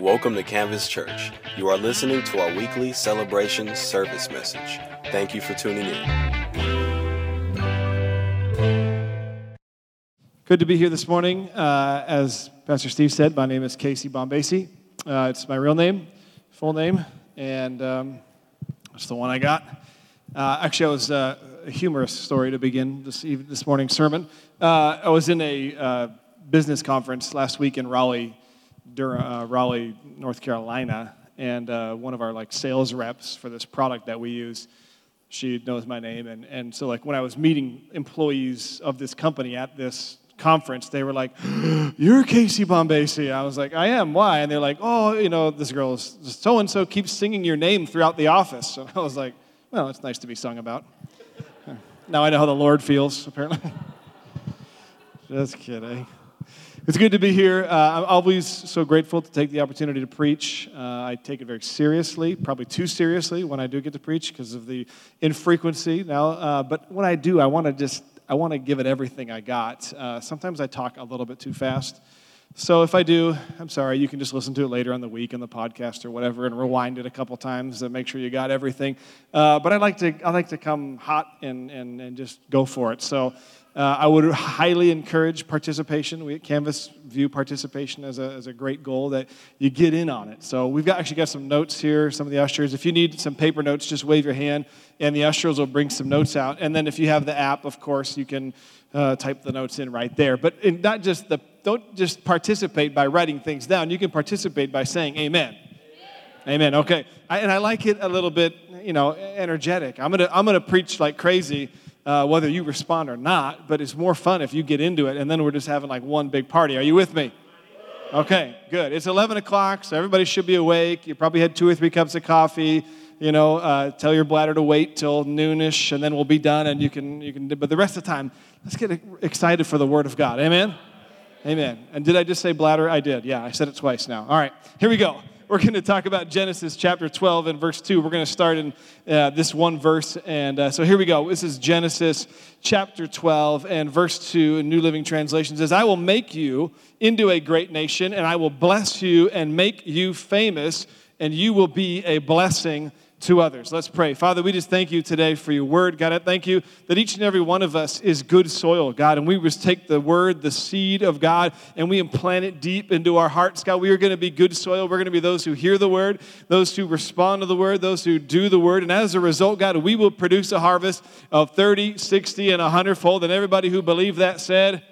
Welcome to Canvas Church. You are listening to our weekly celebration service message. Thank you for tuning in. Good to be here this morning. Uh, as Pastor Steve said, my name is Casey Bombasi. Uh, it's my real name, full name, and um, it's the one I got. Uh, actually, I was uh, a humorous story to begin this, this morning's sermon. Uh, I was in a uh, business conference last week in Raleigh, Dur- uh, Raleigh, North Carolina, and uh, one of our like sales reps for this product that we use, she knows my name, and, and so like when I was meeting employees of this company at this conference, they were like, "You're Casey Bombasi." I was like, "I am. Why?" And they're like, "Oh, you know, this girl so and so keeps singing your name throughout the office." So I was like, "Well, it's nice to be sung about." Now I know how the Lord feels, apparently. Just kidding. It's good to be here. Uh, I'm always so grateful to take the opportunity to preach. Uh, I take it very seriously, probably too seriously when I do get to preach because of the infrequency now. Uh, but when I do, I want to just I want to give it everything I got. Uh, sometimes I talk a little bit too fast. So if I do, I'm sorry. You can just listen to it later on the week on the podcast or whatever, and rewind it a couple times to make sure you got everything. Uh, but I like to I like to come hot and and and just go for it. So. Uh, I would highly encourage participation. We at Canvas view participation as a, as a great goal that you get in on it. So we've got, actually got some notes here, some of the ushers. If you need some paper notes, just wave your hand, and the ushers will bring some notes out. And then if you have the app, of course, you can uh, type the notes in right there. But not just the, don't just participate by writing things down. You can participate by saying amen. Amen. Okay. I, and I like it a little bit, you know, energetic. I'm gonna I'm gonna preach like crazy, uh, whether you respond or not. But it's more fun if you get into it, and then we're just having like one big party. Are you with me? Okay, good. It's 11 o'clock, so everybody should be awake. You probably had two or three cups of coffee. You know, uh, tell your bladder to wait till noonish, and then we'll be done, and you can you can. But the rest of the time, let's get excited for the Word of God. Amen. Amen. And did I just say bladder? I did. Yeah, I said it twice now. All right, here we go. We're going to talk about Genesis chapter 12 and verse 2. We're going to start in uh, this one verse. And uh, so here we go. This is Genesis chapter 12 and verse 2 in New Living Translation says, I will make you into a great nation, and I will bless you and make you famous, and you will be a blessing to others. Let's pray. Father, we just thank you today for your word. God, I thank you that each and every one of us is good soil, God, and we just take the word, the seed of God, and we implant it deep into our hearts. God, we are going to be good soil. We're going to be those who hear the word, those who respond to the word, those who do the word. And as a result, God, we will produce a harvest of 30, 60, and 100 fold. And everybody who believed that said,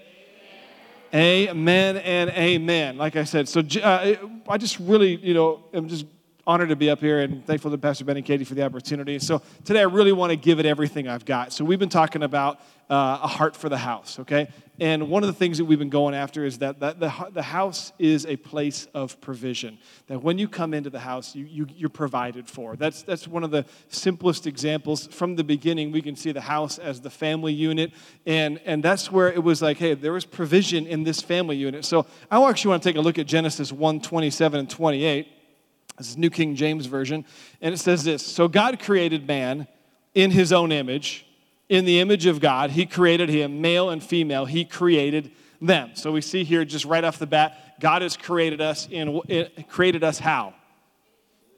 Amen and amen. Like I said, so uh, I just really, you know, I'm just honored to be up here and thankful to Pastor Ben and Katie for the opportunity. So today I really want to give it everything I've got. So we've been talking about uh, a heart for the house, okay? And one of the things that we've been going after is that, that the, the house is a place of provision. That when you come into the house, you, you, you're provided for. That's, that's one of the simplest examples. From the beginning, we can see the house as the family unit. And, and that's where it was like, hey, there was provision in this family unit. So I actually want to take a look at Genesis 1 27 and 28. This is New King James Version. And it says this So God created man in his own image. In the image of God, he created him, male and female, he created them. So we see here just right off the bat, God has created us in created us how?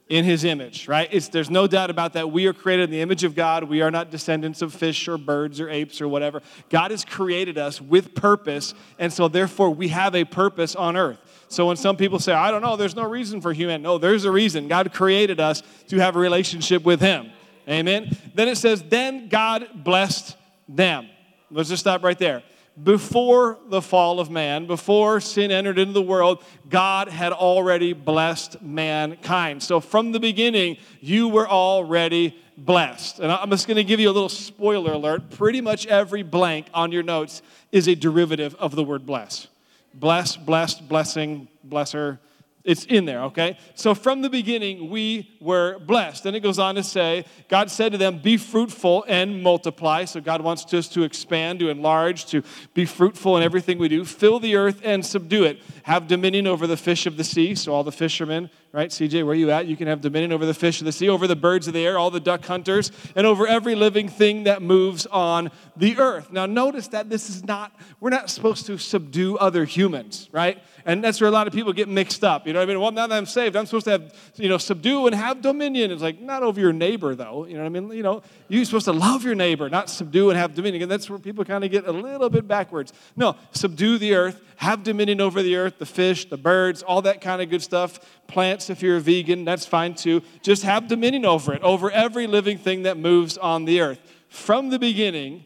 In his image, right? It's, there's no doubt about that. We are created in the image of God. We are not descendants of fish or birds or apes or whatever. God has created us with purpose, and so therefore we have a purpose on earth. So when some people say, I don't know, there's no reason for human, no, there's a reason. God created us to have a relationship with Him. Amen. Then it says, then God blessed them. Let's just stop right there. Before the fall of man, before sin entered into the world, God had already blessed mankind. So from the beginning, you were already blessed. And I'm just going to give you a little spoiler alert. Pretty much every blank on your notes is a derivative of the word bless. Bless, blessed, blessing, blesser. It's in there, okay? So from the beginning, we were blessed. Then it goes on to say, God said to them, Be fruitful and multiply. So God wants us to expand, to enlarge, to be fruitful in everything we do. Fill the earth and subdue it. Have dominion over the fish of the sea. So all the fishermen right? CJ, where you at? You can have dominion over the fish of the sea, over the birds of the air, all the duck hunters, and over every living thing that moves on the earth. Now, notice that this is not, we're not supposed to subdue other humans, right? And that's where a lot of people get mixed up. You know what I mean? Well, now that I'm saved, I'm supposed to have, you know, subdue and have dominion. It's like, not over your neighbor, though. You know what I mean? You know, you're supposed to love your neighbor, not subdue and have dominion. And that's where people kind of get a little bit backwards. No, subdue the earth, have dominion over the earth, the fish, the birds, all that kind of good stuff. Plants, if you're a vegan, that's fine too. Just have dominion over it, over every living thing that moves on the earth. From the beginning,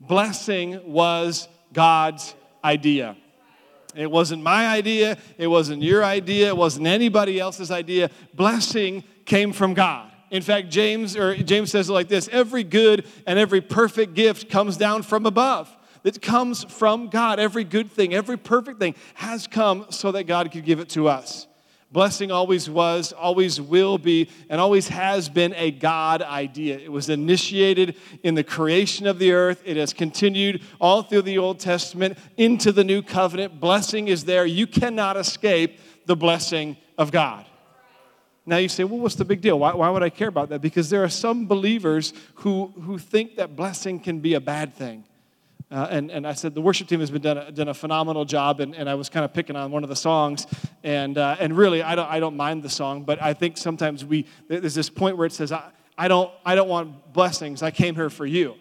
blessing was God's idea. It wasn't my idea. It wasn't your idea. It wasn't anybody else's idea. Blessing came from God. In fact, James or James says it like this: every good and every perfect gift comes down from above. It comes from God. Every good thing, every perfect thing has come so that God could give it to us. Blessing always was, always will be, and always has been a God idea. It was initiated in the creation of the earth. It has continued all through the Old Testament into the new covenant. Blessing is there. You cannot escape the blessing of God. Now you say, well, what's the big deal? Why, why would I care about that? Because there are some believers who, who think that blessing can be a bad thing. Uh, and, and I said, the worship team has been done done a phenomenal job, and, and I was kind of picking on one of the songs. And, uh, and really, I don't, I don't mind the song, but I think sometimes we, there's this point where it says, I, I, don't, I don't want blessings, I came here for you.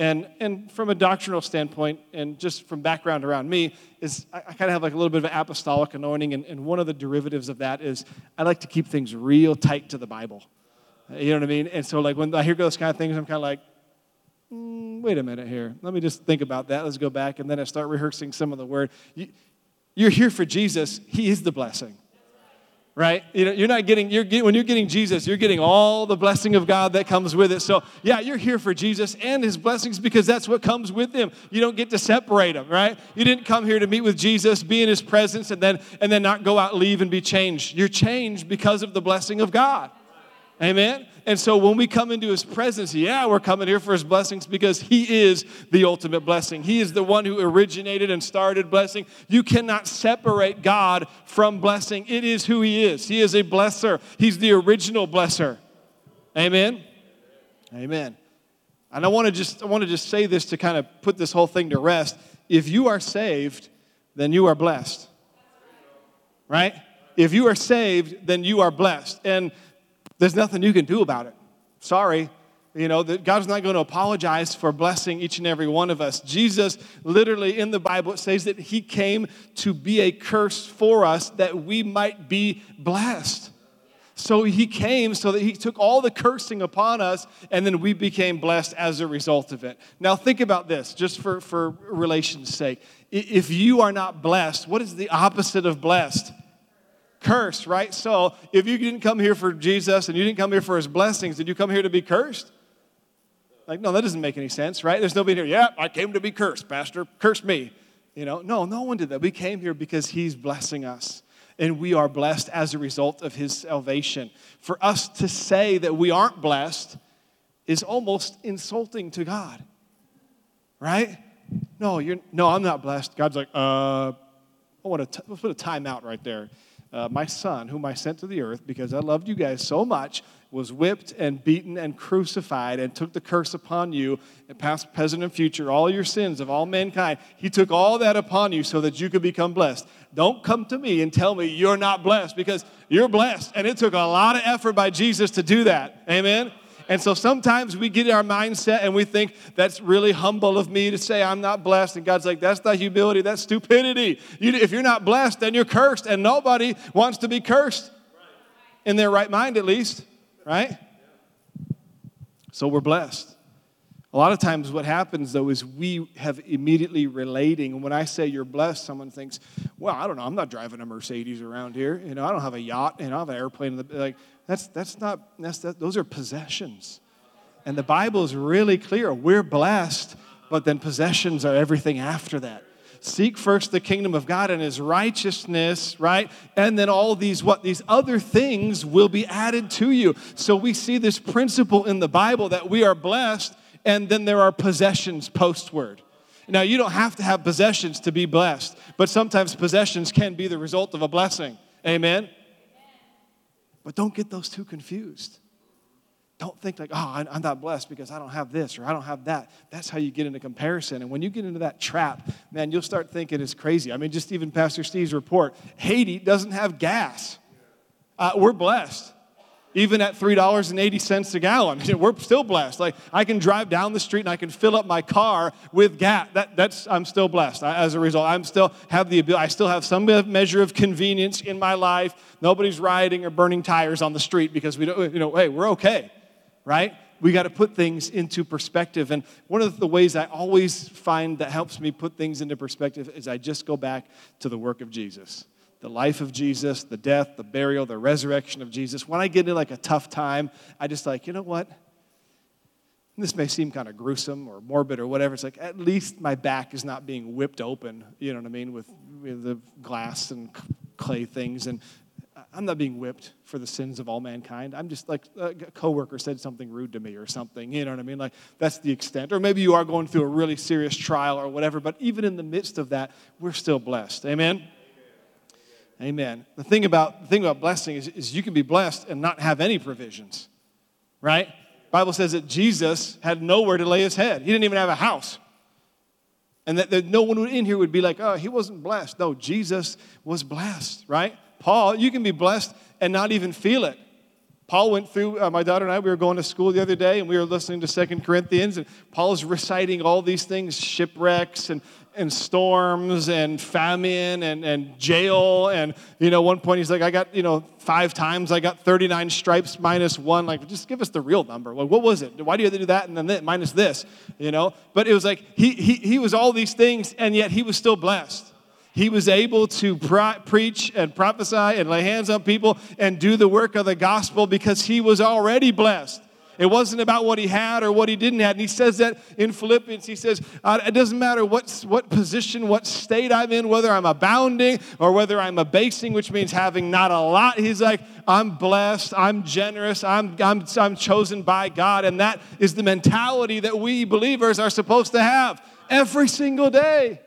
And, and from a doctrinal standpoint, and just from background around me, is I, I kind of have like a little bit of an apostolic anointing, and, and one of the derivatives of that is I like to keep things real tight to the Bible. You know what I mean? And so, like, when I hear those kind of things, I'm kind of like, mm, wait a minute here. Let me just think about that. Let's go back. And then I start rehearsing some of the word. You, you're here for Jesus, He is the blessing. Right? You know, you're not getting, you're when you're getting Jesus, you're getting all the blessing of God that comes with it. So, yeah, you're here for Jesus and his blessings because that's what comes with him. You don't get to separate them, right? You didn't come here to meet with Jesus, be in his presence, and then and then not go out, leave, and be changed. You're changed because of the blessing of God. Amen? And so when we come into his presence, yeah, we're coming here for his blessings because he is the ultimate blessing. He is the one who originated and started blessing. You cannot separate God from blessing. It is who he is. He is a blesser, he's the original blesser. Amen? Amen. And I want to just I want to just say this to kind of put this whole thing to rest. If you are saved, then you are blessed. Right? If you are saved, then you are blessed. And there's nothing you can do about it. Sorry. You know, that God's not going to apologize for blessing each and every one of us. Jesus, literally in the Bible, it says that he came to be a curse for us that we might be blessed. So he came so that he took all the cursing upon us, and then we became blessed as a result of it. Now, think about this, just for, for relation's sake. If you are not blessed, what is the opposite of blessed? Cursed, right? So if you didn't come here for Jesus and you didn't come here for his blessings, did you come here to be cursed? Like, no, that doesn't make any sense, right? There's nobody here, yeah, I came to be cursed, Pastor. Curse me. You know, no, no one did that. We came here because he's blessing us. And we are blessed as a result of his salvation. For us to say that we aren't blessed is almost insulting to God. Right? No, you're no, I'm not blessed. God's like, uh, I want to put a timeout right there uh, my son, whom I sent to the earth because I loved you guys so much, was whipped and beaten and crucified and took the curse upon you, past, present, and future, all your sins of all mankind. He took all that upon you so that you could become blessed. Don't come to me and tell me you're not blessed because you're blessed. And it took a lot of effort by Jesus to do that. Amen? And so sometimes we get our mindset and we think that's really humble of me to say I'm not blessed. And God's like, that's not humility, that's stupidity. You, if you're not blessed, then you're cursed. And nobody wants to be cursed in their right mind, at least, right? So we're blessed. A lot of times, what happens though is we have immediately relating. And when I say you're blessed, someone thinks, "Well, I don't know. I'm not driving a Mercedes around here. You know, I don't have a yacht. and I have an airplane." Like, that's, that's not, that's, that, those are possessions. And the Bible is really clear. We're blessed, but then possessions are everything after that. Seek first the kingdom of God and his righteousness, right? And then all these what these other things will be added to you. So we see this principle in the Bible that we are blessed and then there are possessions postward. Now, you don't have to have possessions to be blessed, but sometimes possessions can be the result of a blessing. Amen? But don't get those two confused. Don't think like, oh, I'm not blessed because I don't have this or I don't have that. That's how you get into comparison. And when you get into that trap, man, you'll start thinking it's crazy. I mean, just even Pastor Steve's report Haiti doesn't have gas. Uh, we're blessed. Even at $3.80 a gallon, we're still blessed. Like, I can drive down the street and I can fill up my car with gas. That, that's, I'm still blessed. I, as a result, I'm still have the ability, I still have some measure of convenience in my life. Nobody's rioting or burning tires on the street because we don't, you know, hey, we're okay right? We got to put things into perspective. And one of the ways I always find that helps me put things into perspective is I just go back to the work of Jesus. The life of Jesus, the death, the burial, the resurrection of Jesus. When I get in like a tough time, I just like, you know what? This may seem kind of gruesome or morbid or whatever. It's like, at least my back is not being whipped open, you know what I mean, with, with the glass and clay things. And I'm not being whipped for the sins of all mankind. I'm just like a coworker said something rude to me or something. You know what I mean? Like that's the extent. Or maybe you are going through a really serious trial or whatever. But even in the midst of that, we're still blessed. Amen. Amen. The thing about the thing about blessing is, is you can be blessed and not have any provisions, right? Bible says that Jesus had nowhere to lay his head. He didn't even have a house. And that, that no one in here would be like, oh, he wasn't blessed. No, Jesus was blessed, right? Paul, you can be blessed and not even feel it. Paul went through, uh, my daughter and I, we were going to school the other day and we were listening to Second Corinthians, and Paul's reciting all these things shipwrecks and, and storms and famine and, and jail. And, you know, one point he's like, I got, you know, five times I got 39 stripes minus one. Like, just give us the real number. Like, what was it? Why do you have to do that and then this, minus this? You know? But it was like he, he, he was all these things and yet he was still blessed he was able to preach and prophesy and lay hands on people and do the work of the gospel because he was already blessed. It wasn't about what he had or what he didn't have. And he says that in Philippians. He says, It doesn't matter what, what position, what state I'm in, whether I'm abounding or whether I'm abasing, which means having not a lot. He's like, I'm blessed, I'm generous, I'm, I'm, I'm chosen by God. And that is the mentality that we believers are supposed to have every single day.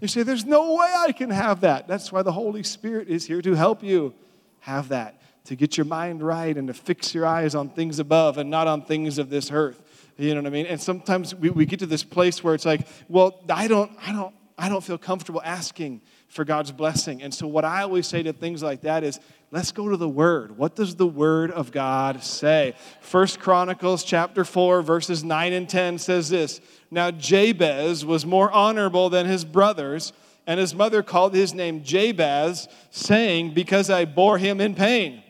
You say, There's no way I can have that. That's why the Holy Spirit is here to help you have that, to get your mind right and to fix your eyes on things above and not on things of this earth. You know what I mean? And sometimes we, we get to this place where it's like, well, I don't, I don't, I don't feel comfortable asking for God's blessing. And so what I always say to things like that is, let's go to the word. What does the word of God say? First Chronicles chapter 4 verses 9 and 10 says this, now Jabez was more honorable than his brothers, and his mother called his name Jabez, saying, Because I bore him in pain.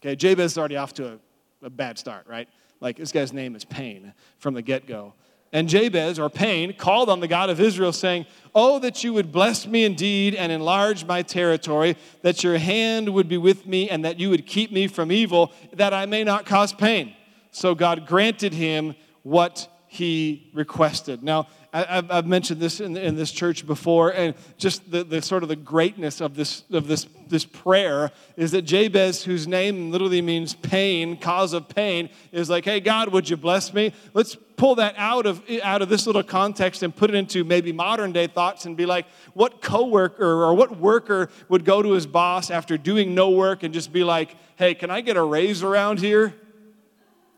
Okay, Jabez is already off to a, a bad start, right? Like this guy's name is Pain from the get go. And Jabez, or Pain, called on the God of Israel, saying, Oh, that you would bless me indeed and enlarge my territory, that your hand would be with me, and that you would keep me from evil, that I may not cause pain. So God granted him what he requested. Now, I've mentioned this in, in this church before, and just the, the sort of the greatness of this of this this prayer is that Jabez, whose name literally means pain, cause of pain, is like, "Hey God, would you bless me?" Let's pull that out of out of this little context and put it into maybe modern day thoughts and be like, what coworker or what worker would go to his boss after doing no work and just be like, "Hey, can I get a raise around here?"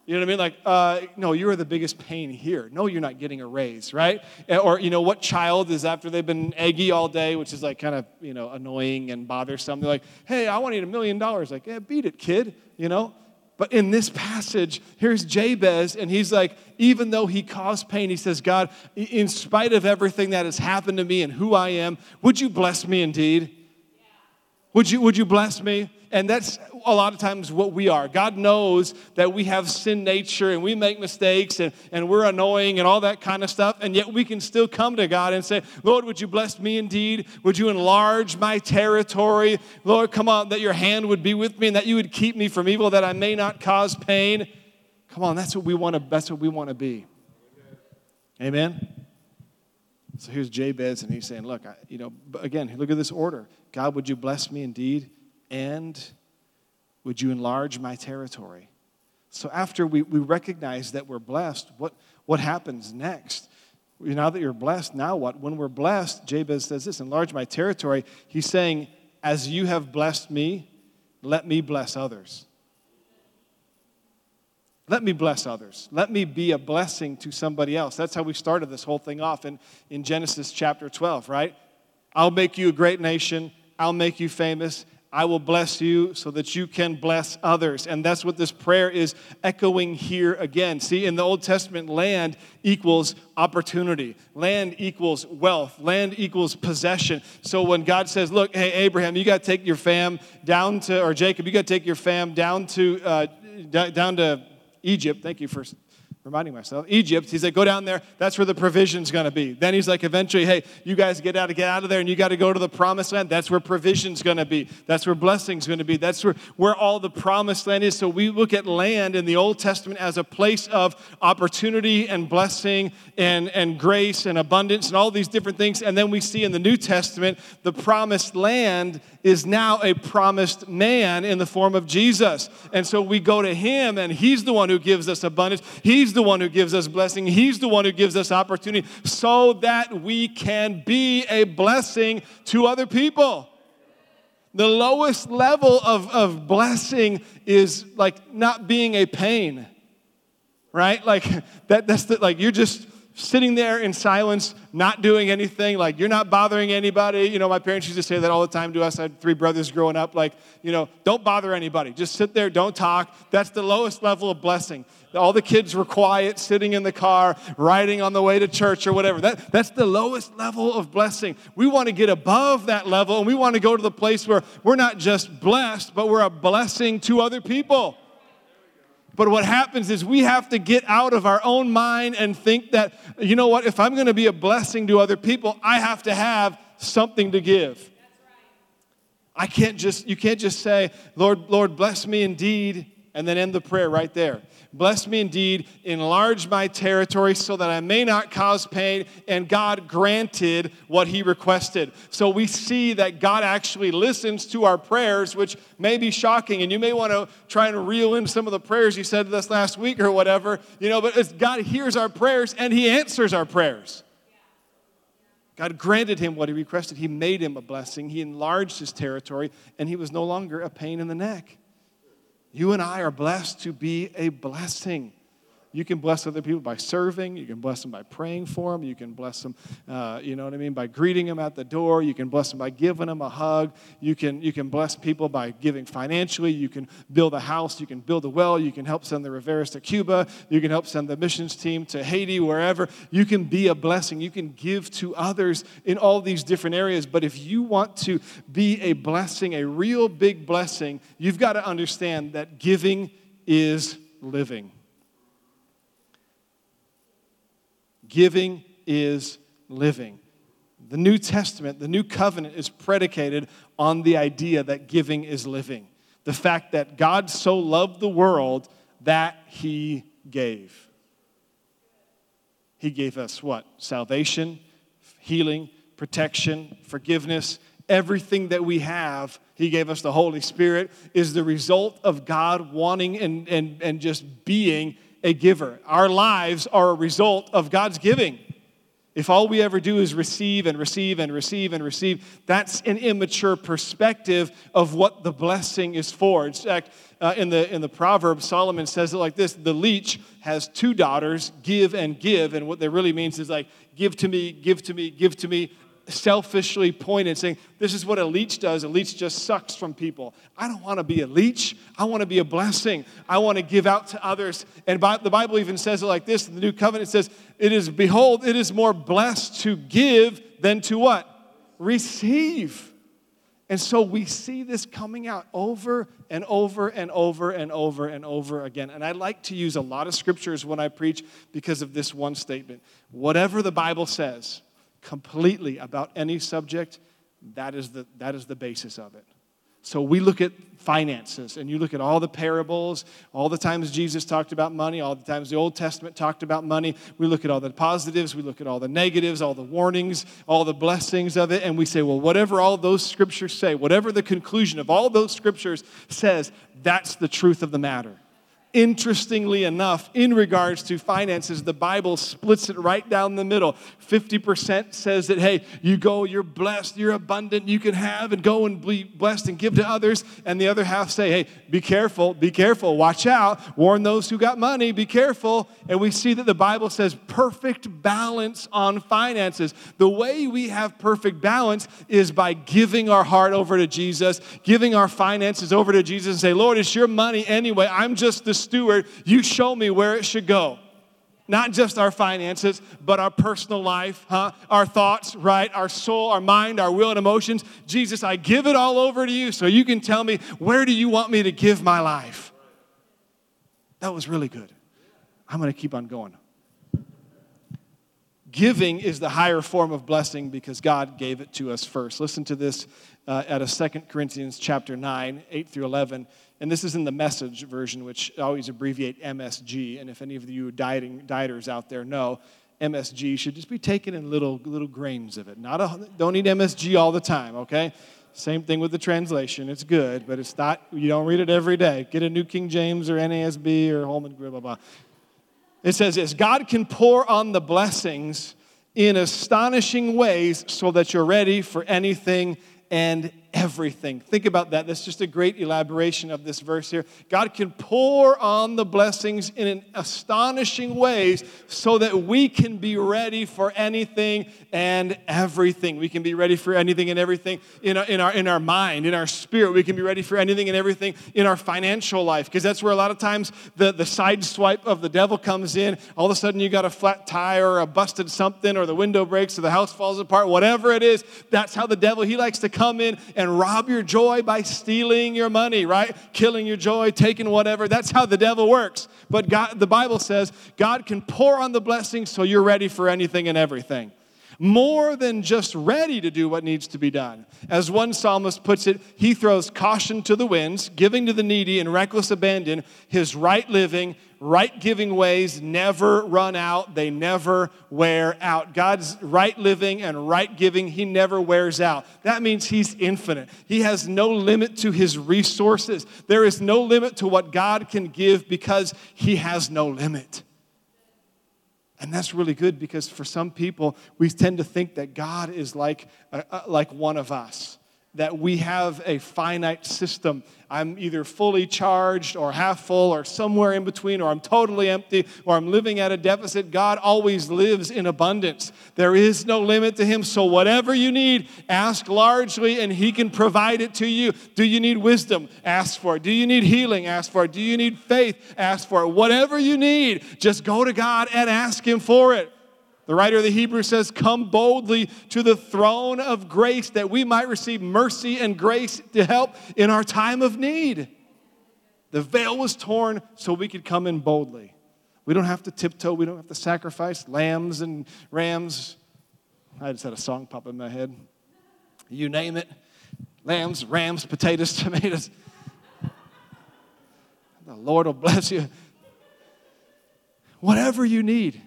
You know what I mean? Like, uh, no, you are the biggest pain here. No, you're not getting a raise, right? Eh, or, you know, what child is after they've been eggy all day, which is like kind of, you know, annoying and bothersome. They're like, hey, I want to a million dollars. Like, yeah, beat it, kid, you know? But in this passage, here's Jabez, and he's like, even though he caused pain, he says, God, in spite of everything that has happened to me and who I am, would you bless me indeed? Would you, would you bless me? And that's a lot of times what we are. God knows that we have sin nature and we make mistakes and, and we're annoying and all that kind of stuff. And yet we can still come to God and say, Lord, would you bless me indeed? Would you enlarge my territory? Lord, come on, that your hand would be with me and that you would keep me from evil, that I may not cause pain. Come on, that's what we want to, that's what we want to be. Amen. So here's Jabez, and he's saying, Look, I, you know, again, look at this order. God, would you bless me indeed? And would you enlarge my territory? So after we, we recognize that we're blessed, what, what happens next? Now that you're blessed, now what? When we're blessed, Jabez says this enlarge my territory. He's saying, As you have blessed me, let me bless others. Let me bless others. Let me be a blessing to somebody else. That's how we started this whole thing off in, in Genesis chapter 12, right? I'll make you a great nation. I'll make you famous. I will bless you so that you can bless others. And that's what this prayer is echoing here again. See, in the Old Testament, land equals opportunity, land equals wealth, land equals possession. So when God says, Look, hey, Abraham, you got to take your fam down to, or Jacob, you got to take your fam down to, uh, down to Egypt. Thank you for reminding myself, Egypt. He's like, go down there. That's where the provision's going to be. Then he's like, eventually, hey, you guys get out, get out of there, and you got to go to the promised land. That's where provision's going to be. That's where blessing's going to be. That's where, where all the promised land is. So we look at land in the Old Testament as a place of opportunity and blessing and, and grace and abundance and all these different things. And then we see in the New Testament, the promised land is now a promised man in the form of Jesus. And so we go to him, and he's the one who gives us abundance. The one who gives us blessing. He's the one who gives us opportunity so that we can be a blessing to other people. The lowest level of, of blessing is like not being a pain, right? Like that, that's the, like you're just sitting there in silence, not doing anything, like you're not bothering anybody. You know, my parents used to say that all the time to us. I had three brothers growing up, like, you know, don't bother anybody. Just sit there, don't talk. That's the lowest level of blessing. All the kids were quiet, sitting in the car, riding on the way to church or whatever. That, that's the lowest level of blessing. We want to get above that level and we want to go to the place where we're not just blessed, but we're a blessing to other people. But what happens is we have to get out of our own mind and think that, you know what, if I'm going to be a blessing to other people, I have to have something to give. I can't just, you can't just say, Lord, Lord, bless me indeed, and then end the prayer right there. Bless me indeed, enlarge my territory so that I may not cause pain. And God granted what he requested. So we see that God actually listens to our prayers, which may be shocking. And you may want to try and reel in some of the prayers you said to us last week or whatever, you know, but God hears our prayers and he answers our prayers. God granted him what he requested. He made him a blessing. He enlarged his territory, and he was no longer a pain in the neck. You and I are blessed to be a blessing. You can bless other people by serving. You can bless them by praying for them. You can bless them, uh, you know what I mean, by greeting them at the door. You can bless them by giving them a hug. You can, you can bless people by giving financially. You can build a house. You can build a well. You can help send the Riveras to Cuba. You can help send the missions team to Haiti, wherever. You can be a blessing. You can give to others in all these different areas. But if you want to be a blessing, a real big blessing, you've got to understand that giving is living. Giving is living. The New Testament, the New Covenant is predicated on the idea that giving is living. The fact that God so loved the world that he gave. He gave us what? Salvation, healing, protection, forgiveness, everything that we have. He gave us the Holy Spirit, is the result of God wanting and, and, and just being a giver. Our lives are a result of God's giving. If all we ever do is receive and receive and receive and receive, that's an immature perspective of what the blessing is for. In fact, uh, in, the, in the Proverbs, Solomon says it like this The leech has two daughters, give and give. And what that really means is like, give to me, give to me, give to me selfishly pointed, saying, This is what a leech does. A leech just sucks from people. I don't want to be a leech. I want to be a blessing. I want to give out to others. And the Bible even says it like this in the New Covenant says, It is, behold, it is more blessed to give than to what? Receive. And so we see this coming out over and over and over and over and over again. And I like to use a lot of scriptures when I preach because of this one statement. Whatever the Bible says, completely about any subject, that is the, that is the basis of it. So we look at finances, and you look at all the parables, all the times Jesus talked about money, all the times the Old Testament talked about money. We look at all the positives, we look at all the negatives, all the warnings, all the blessings of it, and we say, well, whatever all those scriptures say, whatever the conclusion of all those scriptures says, that's the truth of the matter. Interestingly enough, in regards to finances, the Bible splits it right down the middle. 50% says that, hey, you go, you're blessed, you're abundant, you can have and go and be blessed and give to others. And the other half say, hey, be careful, be careful, watch out, warn those who got money, be careful. And we see that the Bible says perfect balance on finances. The way we have perfect balance is by giving our heart over to Jesus, giving our finances over to Jesus, and say, Lord, it's your money anyway. I'm just the steward. You show me where it should go. Not just our finances, but our personal life, huh? Our thoughts, right? Our soul, our mind, our will, and emotions. Jesus, I give it all over to you so you can tell me where do you want me to give my life? That was really good. I'm going to keep on going. Giving is the higher form of blessing because God gave it to us first. Listen to this uh, out of 2 Corinthians chapter 9, 8 through 11. And this is in the message version, which I always abbreviate MSG. And if any of you dieting, dieters out there know, MSG should just be taken in little, little grains of it. Not a, don't eat MSG all the time, okay? Same thing with the translation. It's good, but it's not, you don't read it every day. Get a New King James or NASB or Holman, blah, blah, blah. It says this God can pour on the blessings in astonishing ways so that you're ready for anything and everything. Think about that. That's just a great elaboration of this verse here. God can pour on the blessings in astonishing ways so that we can be ready for anything and everything. We can be ready for anything and everything in our, in our, in our mind, in our spirit. We can be ready for anything and everything in our financial life because that's where a lot of times the, the side swipe of the devil comes in. All of a sudden you got a flat tire or a busted something or the window breaks or the house falls apart, whatever it is. That's how the devil, he likes to come in and and rob your joy by stealing your money, right? Killing your joy, taking whatever. That's how the devil works. But God, the Bible says God can pour on the blessings so you're ready for anything and everything more than just ready to do what needs to be done. As one psalmist puts it, he throws caution to the winds, giving to the needy in reckless abandon. His right living, right giving ways never run out, they never wear out. God's right living and right giving, he never wears out. That means he's infinite. He has no limit to his resources. There is no limit to what God can give because he has no limit. And that's really good because for some people, we tend to think that God is like, uh, uh, like one of us, that we have a finite system I'm either fully charged or half full or somewhere in between, or I'm totally empty or I'm living at a deficit. God always lives in abundance. There is no limit to Him. So, whatever you need, ask largely and He can provide it to you. Do you need wisdom? Ask for it. Do you need healing? Ask for it. Do you need faith? Ask for it. Whatever you need, just go to God and ask Him for it. The writer of the Hebrews says, Come boldly to the throne of grace that we might receive mercy and grace to help in our time of need. The veil was torn so we could come in boldly. We don't have to tiptoe, we don't have to sacrifice lambs and rams. I just had a song pop in my head. You name it lambs, rams, potatoes, tomatoes. The Lord will bless you. Whatever you need.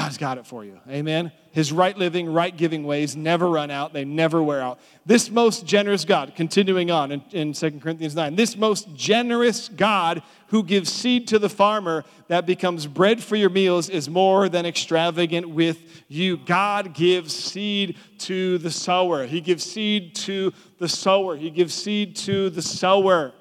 God's got it for you. Amen. His right living, right giving ways never run out, they never wear out. This most generous God, continuing on in, in 2 Corinthians 9, this most generous God who gives seed to the farmer that becomes bread for your meals is more than extravagant with you. God gives seed to the sower, He gives seed to the sower, He gives seed to the sower.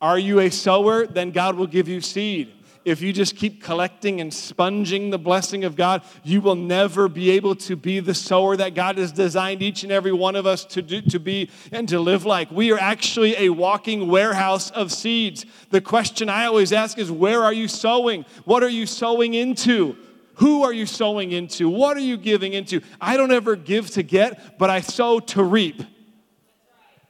Are you a sower? Then God will give you seed if you just keep collecting and sponging the blessing of God, you will never be able to be the sower that God has designed each and every one of us to, do, to be and to live like. We are actually a walking warehouse of seeds. The question I always ask is where are you sowing? What are you sowing into? Who are you sowing into? What are you giving into? I don't ever give to get, but I sow to reap.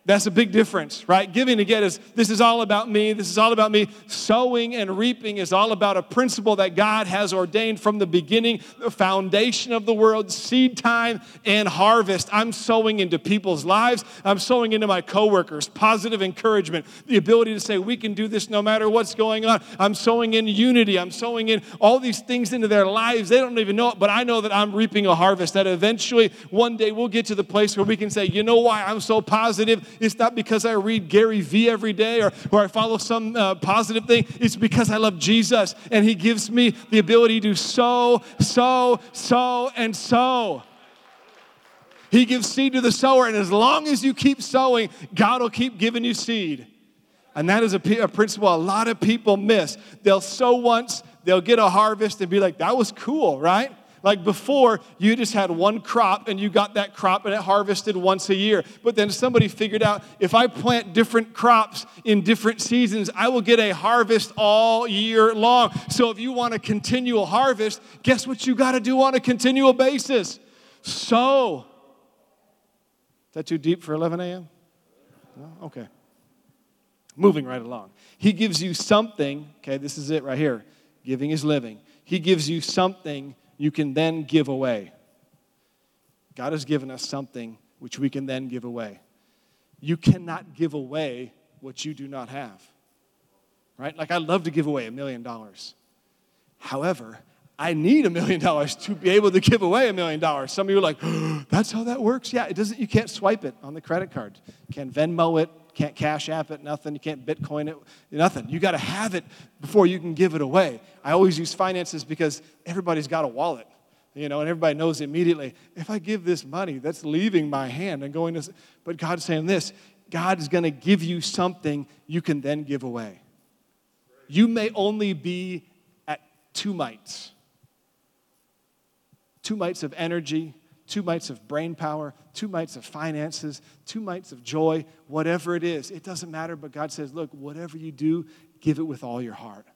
That's a big difference, right? Giving to get is this is all about me. This is all about me. Sowing and reaping is all about a principle that God has ordained from the beginning, the foundation of the world, seed time and harvest. I'm sowing into people's lives. I'm sowing into my coworkers, positive encouragement, the ability to say we can do this no matter what's going on. I'm sowing in unity. I'm sowing in all these things into their lives. They don't even know it, but I know that I'm reaping a harvest that eventually one day we'll get to the place where we can say, you know why I'm so positive? It's not because I read Gary Vee every day or, or I follow some uh, positive thing. It's because I love Jesus and He gives me the ability to sow, sow, sow, and sow. He gives seed to the sower, and as long as you keep sowing, God will keep giving you seed. And that is a, a, principle a lot of people miss. They'll sow once, they'll get a harvest, and be like, that was cool, right? Like before, you just had one crop and you got that crop and it harvested once a year. But then somebody figured out if I plant different crops in different seasons, I will get a harvest all year long. So if you want a continual harvest, guess what you got to do on a continual basis? Sow. Is that too deep for 11 a.m.? No? Okay. Moving right along. He gives you something, okay, this is it right here. Giving is living. He gives you something you can then give away. God has given us something which we can then give away. You cannot give away what you do not have. Right? Like, I'd love to give away a million dollars. However, I need a million dollars to be able to give away a million dollars. Some of you are like, oh, that's how that works? Yeah, it doesn't, you can't swipe it on the credit card. You can't Venmo it, can't cash app it, nothing. You can't Bitcoin it, nothing. You got to have it before you can give it away. I always use finances because everybody's got a wallet, you know, and everybody knows immediately if I give this money, that's leaving my hand and going to. But God's saying this God is going to give you something you can then give away. You may only be at two mites two mites of energy, two mites of brain power, two mites of finances, two mites of joy, whatever it is. It doesn't matter, but God says, look, whatever you do, give it with all your heart.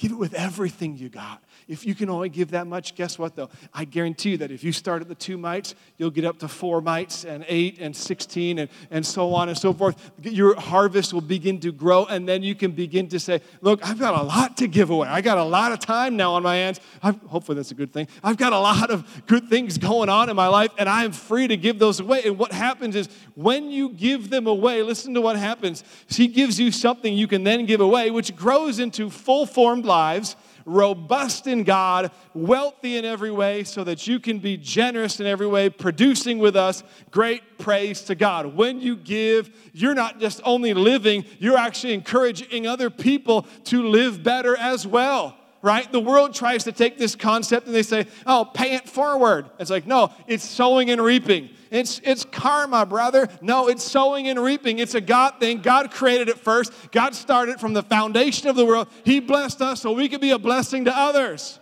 Give it with everything you got. If you can only give that much, guess what though? I guarantee you that if you start at the two mites, you'll get up to four mites and eight and 16 and, and so on and so forth. Your harvest will begin to grow, and then you can begin to say, Look, I've got a lot to give away. I got a lot of time now on my hands. I've, hopefully, that's a good thing. I've got a lot of good things going on in my life, and I am free to give those away. And what happens is when you give them away, listen to what happens. He gives you something you can then give away, which grows into full formed lives, robust in God, wealthy in every way, so that you can be generous in every way, producing with us great praise to God. When you give, you're not just only living, you're actually encouraging other people to live better as well right? The world tries to take this concept and they say, oh, pay it forward. It's like, no, it's sowing and reaping. It's, it's karma, brother. No, it's sowing and reaping. It's a God thing. God created it first. God started from the foundation of the world. He blessed us so we could be a blessing to others.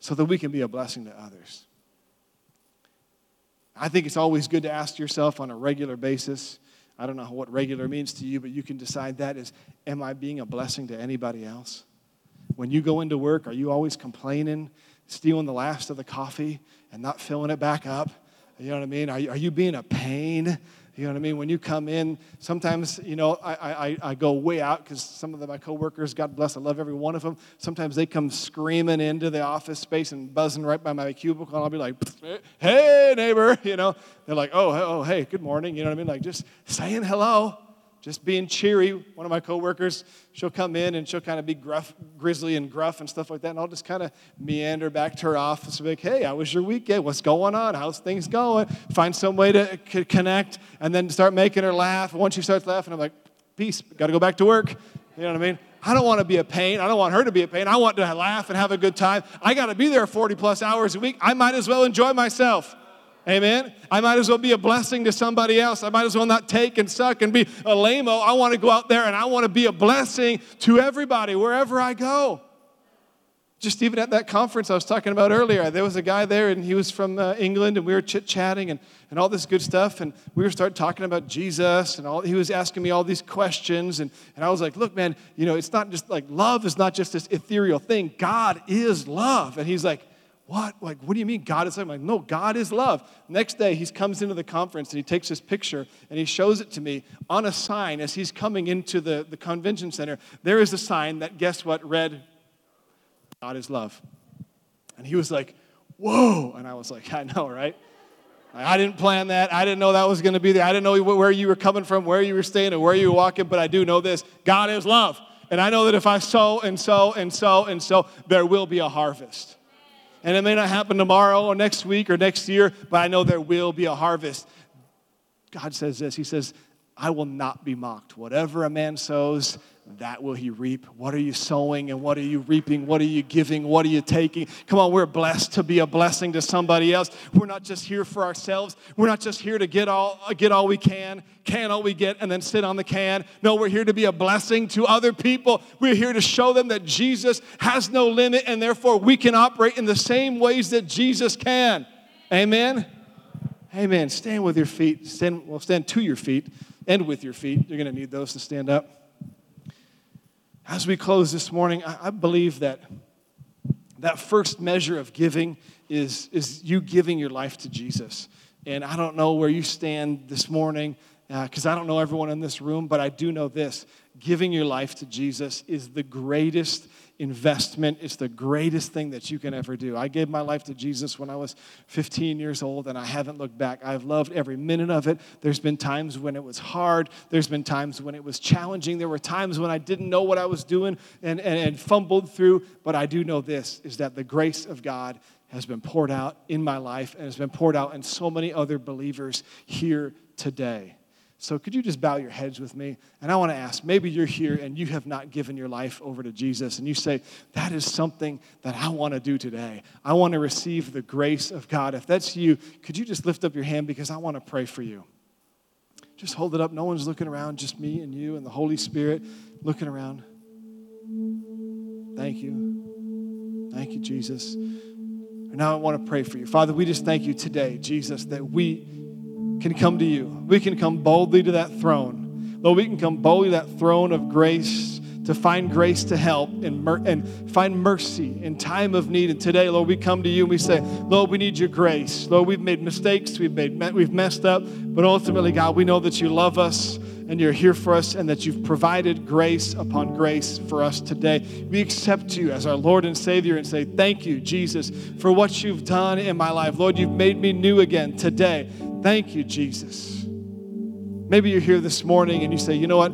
So that we can be a blessing to others. I think it's always good to ask yourself on a regular basis I don't know what regular means to you, but you can decide that is, am I being a blessing to anybody else? When you go into work, are you always complaining, stealing the last of the coffee and not filling it back up? You know what I mean? Are you, are you being a pain? You know what I mean? When you come in, sometimes, you know, I, I, I go way out because some of the, my coworkers, God bless, I love every one of them. Sometimes they come screaming into the office space and buzzing right by my cubicle, and I'll be like, hey, neighbor, you know. They're like, oh, oh, hey, good morning. You know what I mean? Like just saying hello just being cheery. One of my coworkers, she'll come in and she'll kind of be gruff, grizzly and gruff and stuff like that. And I'll just kind of meander back to her office and be like, hey, how was your weekend? What's going on? How's things going? Find some way to c- connect and then start making her laugh. Once she starts laughing, I'm like, peace, got to go back to work. You know what I mean? I don't want to be a pain. I don't want her to be a pain. I want to laugh and have a good time. I got to be there 40 plus hours a week. I might as well enjoy myself. Amen. I might as well be a blessing to somebody else. I might as well not take and suck and be a lame I want to go out there and I want to be a blessing to everybody wherever I go. Just even at that conference I was talking about earlier, there was a guy there and he was from uh, England and we were chit chatting and, and all this good stuff. And we were starting talking about Jesus and all, he was asking me all these questions. And, and I was like, look, man, you know, it's not just like love is not just this ethereal thing. God is love. And he's like, what? Like, what do you mean God is love? I'm like, no, God is love. Next day, he comes into the conference and he takes this picture and he shows it to me on a sign as he's coming into the, the convention center. There is a sign that, guess what, read, God is love. And he was like, whoa. And I was like, I know, right? I didn't plan that. I didn't know that was going to be there. I didn't know where you were coming from, where you were staying, and where you were walking, but I do know this God is love. And I know that if I sow and sow and sow and sow, there will be a harvest. And it may not happen tomorrow or next week or next year, but I know there will be a harvest. God says this He says, I will not be mocked. Whatever a man sows, that will he reap. What are you sowing and what are you reaping? What are you giving? What are you taking? Come on, we're blessed to be a blessing to somebody else. We're not just here for ourselves. We're not just here to get all, get all we can, can all we get, and then sit on the can. No, we're here to be a blessing to other people. We're here to show them that Jesus has no limit and therefore we can operate in the same ways that Jesus can. Amen. Amen. Stand with your feet. Stand, well, stand to your feet and with your feet. You're going to need those to stand up. As we close this morning, I, I believe that that first measure of giving is, is you giving your life to Jesus. And I don't know where you stand this morning because uh, I don't know everyone in this room, but I do know this giving your life to Jesus is the greatest investment. It's the greatest thing that you can ever do. I gave my life to Jesus when I was 15 years old, and I haven't looked back. I've loved every minute of it. There's been times when it was hard, there's been times when it was challenging. There were times when I didn't know what I was doing and, and, and fumbled through, but I do know this is that the grace of God has been poured out in my life and has been poured out in so many other believers here today. So, could you just bow your heads with me? And I want to ask maybe you're here and you have not given your life over to Jesus, and you say, That is something that I want to do today. I want to receive the grace of God. If that's you, could you just lift up your hand because I want to pray for you? Just hold it up. No one's looking around, just me and you and the Holy Spirit looking around. Thank you. Thank you, Jesus. And now I want to pray for you. Father, we just thank you today, Jesus, that we can come to you. We can come boldly to that throne. Lord, we can come boldly to that throne of grace to find grace to help and, mer- and find mercy in time of need. And today, Lord, we come to you and we say, Lord, we need your grace. Lord, we've made mistakes, we've, made, we've messed up, but ultimately, God, we know that you love us and you're here for us and that you've provided grace upon grace for us today. We accept you as our Lord and Savior and say, Thank you, Jesus, for what you've done in my life. Lord, you've made me new again today. Thank you, Jesus. Maybe you're here this morning and you say, you know what?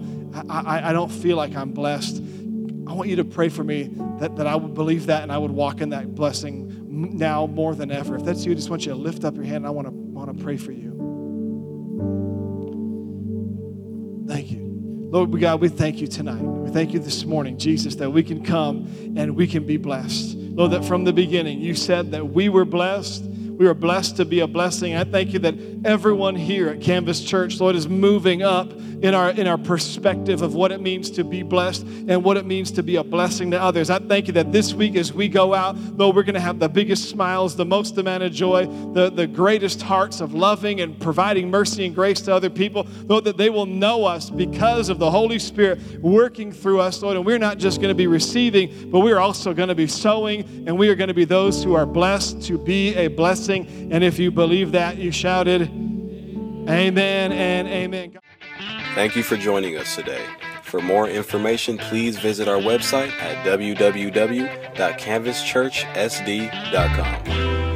I, I, I, don't feel like I'm blessed. I want you to pray for me that, that I would believe that and I would walk in that blessing now more than ever. If that's you, I just want you to lift up your hand and I want to, want to pray for you. Thank you. Lord God, we thank you tonight. We thank you this morning, Jesus, that we can come and we can be blessed. Lord, that from the beginning you said that we were blessed we are blessed to be a blessing. I thank you that everyone here at Canvas Church, Lord, is moving up in our in our perspective of what it means to be blessed and what it means to be a blessing to others. I thank you that this week as we go out, Lord, we're going to have the biggest smiles, the most amount of joy, the, the greatest hearts of loving and providing mercy and grace to other people. Lord, that they will know us because of the Holy Spirit working through us, Lord. And we're not just going to be receiving, but we're also going to be sowing, and we are going to be those who are blessed to be a blessing blessing. And if you believe that, you shouted, Amen and Amen. Thank you for joining us today. For more information, please visit our website at www.canvaschurchsd.com.